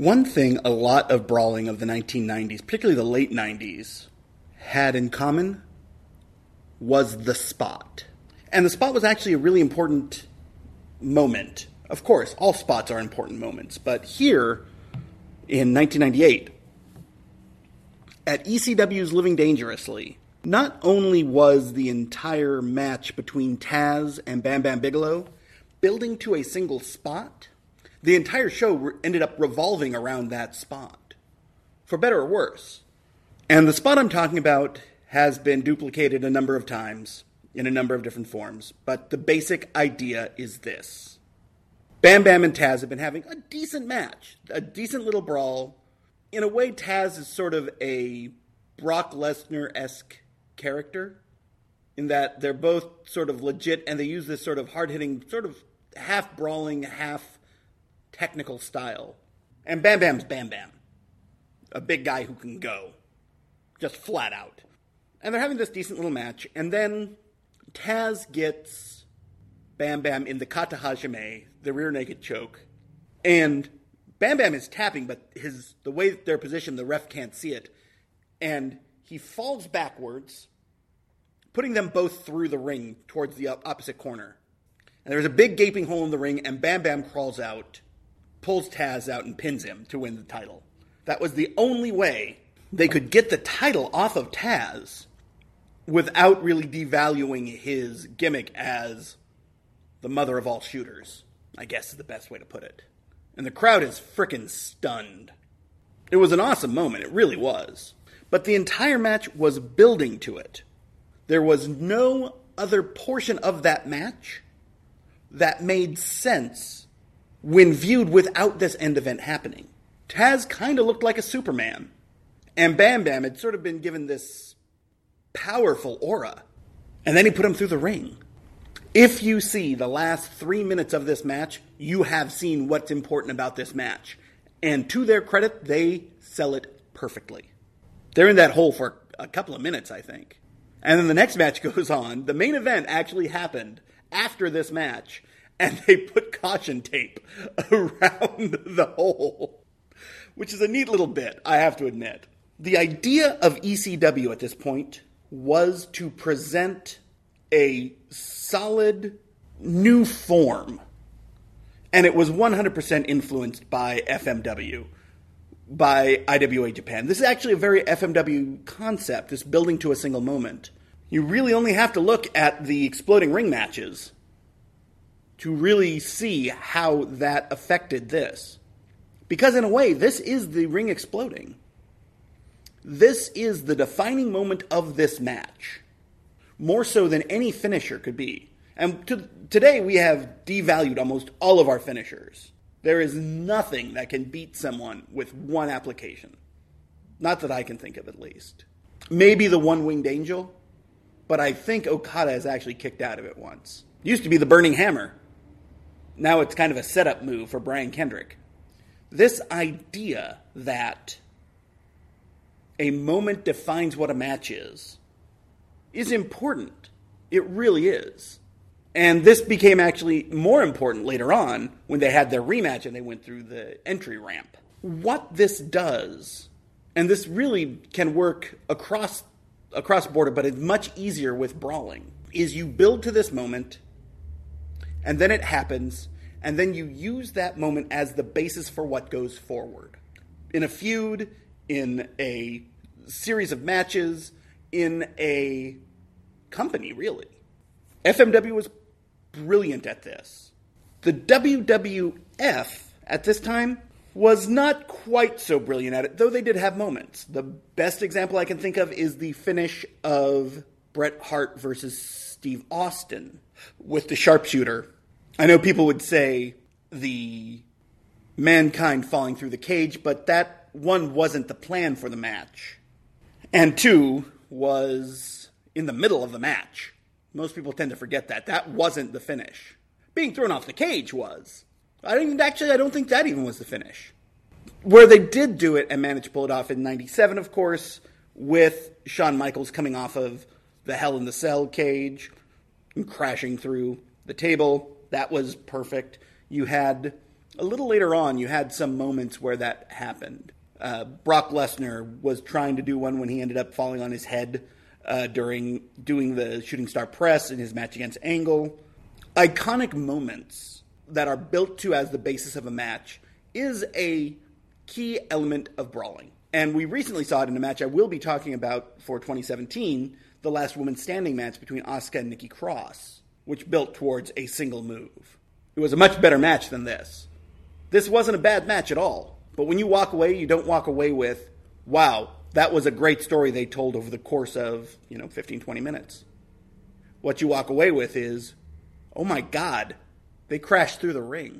One thing a lot of brawling of the 1990s, particularly the late 90s, had in common was the spot. And the spot was actually a really important moment. Of course, all spots are important moments, but here in 1998, at ECW's Living Dangerously, not only was the entire match between Taz and Bam Bam Bigelow building to a single spot, the entire show re- ended up revolving around that spot, for better or worse. And the spot I'm talking about has been duplicated a number of times in a number of different forms, but the basic idea is this Bam Bam and Taz have been having a decent match, a decent little brawl. In a way, Taz is sort of a Brock Lesnar esque character in that they're both sort of legit and they use this sort of hard hitting, sort of half brawling, half technical style. And Bam Bam's Bam Bam, a big guy who can go, just flat out. And they're having this decent little match, and then Taz gets Bam Bam in the kata hajime, the rear naked choke, and Bam Bam is tapping, but his the way they're positioned, the ref can't see it, and he falls backwards, putting them both through the ring towards the opposite corner. And there's a big gaping hole in the ring, and Bam Bam crawls out, pulls Taz out, and pins him to win the title. That was the only way they could get the title off of Taz without really devaluing his gimmick as the mother of all shooters, I guess is the best way to put it. And the crowd is frickin' stunned. It was an awesome moment, it really was. But the entire match was building to it. There was no other portion of that match that made sense when viewed without this end event happening. Taz kind of looked like a Superman. And Bam Bam had sort of been given this powerful aura. And then he put him through the ring. If you see the last three minutes of this match, you have seen what's important about this match. And to their credit, they sell it perfectly. They're in that hole for a couple of minutes, I think. And then the next match goes on. The main event actually happened after this match, and they put caution tape around the hole, which is a neat little bit, I have to admit. The idea of ECW at this point was to present a solid new form, and it was 100% influenced by FMW by IWA Japan. This is actually a very FMW concept, this building to a single moment. You really only have to look at the exploding ring matches to really see how that affected this. Because, in a way, this is the ring exploding. This is the defining moment of this match, more so than any finisher could be. And to, today, we have devalued almost all of our finishers. There is nothing that can beat someone with one application. Not that I can think of, at least. Maybe the one winged angel, but I think Okada has actually kicked out of it once. Used to be the burning hammer. Now it's kind of a setup move for Brian Kendrick. This idea that a moment defines what a match is is important. It really is. And this became actually more important later on when they had their rematch and they went through the entry ramp. What this does, and this really can work across across border, but it's much easier with brawling, is you build to this moment, and then it happens, and then you use that moment as the basis for what goes forward. In a feud, in a series of matches, in a company, really. FMW was brilliant at this. The WWF at this time was not quite so brilliant at it, though they did have moments. The best example I can think of is the finish of Bret Hart versus Steve Austin with the sharpshooter. I know people would say the mankind falling through the cage, but that one wasn't the plan for the match. And two was in the middle of the match. Most people tend to forget that. That wasn't the finish. Being thrown off the cage was. I didn't actually I don't think that even was the finish. Where they did do it and managed to pull it off in 97 of course with Shawn Michaels coming off of the Hell in the Cell cage and crashing through the table. That was perfect. You had A little later on, you had some moments where that happened. Uh, Brock Lesnar was trying to do one when he ended up falling on his head uh, during doing the shooting star press in his match against Angle. Iconic moments that are built to as the basis of a match is a key element of brawling. And we recently saw it in a match I will be talking about for 2017, the last woman standing match between Asuka and Nikki Cross, which built towards a single move. It was a much better match than this. This wasn't a bad match at all. But when you walk away, you don't walk away with, wow, that was a great story they told over the course of, you know, 15, 20 minutes. What you walk away with is, oh my God, they crashed through the ring.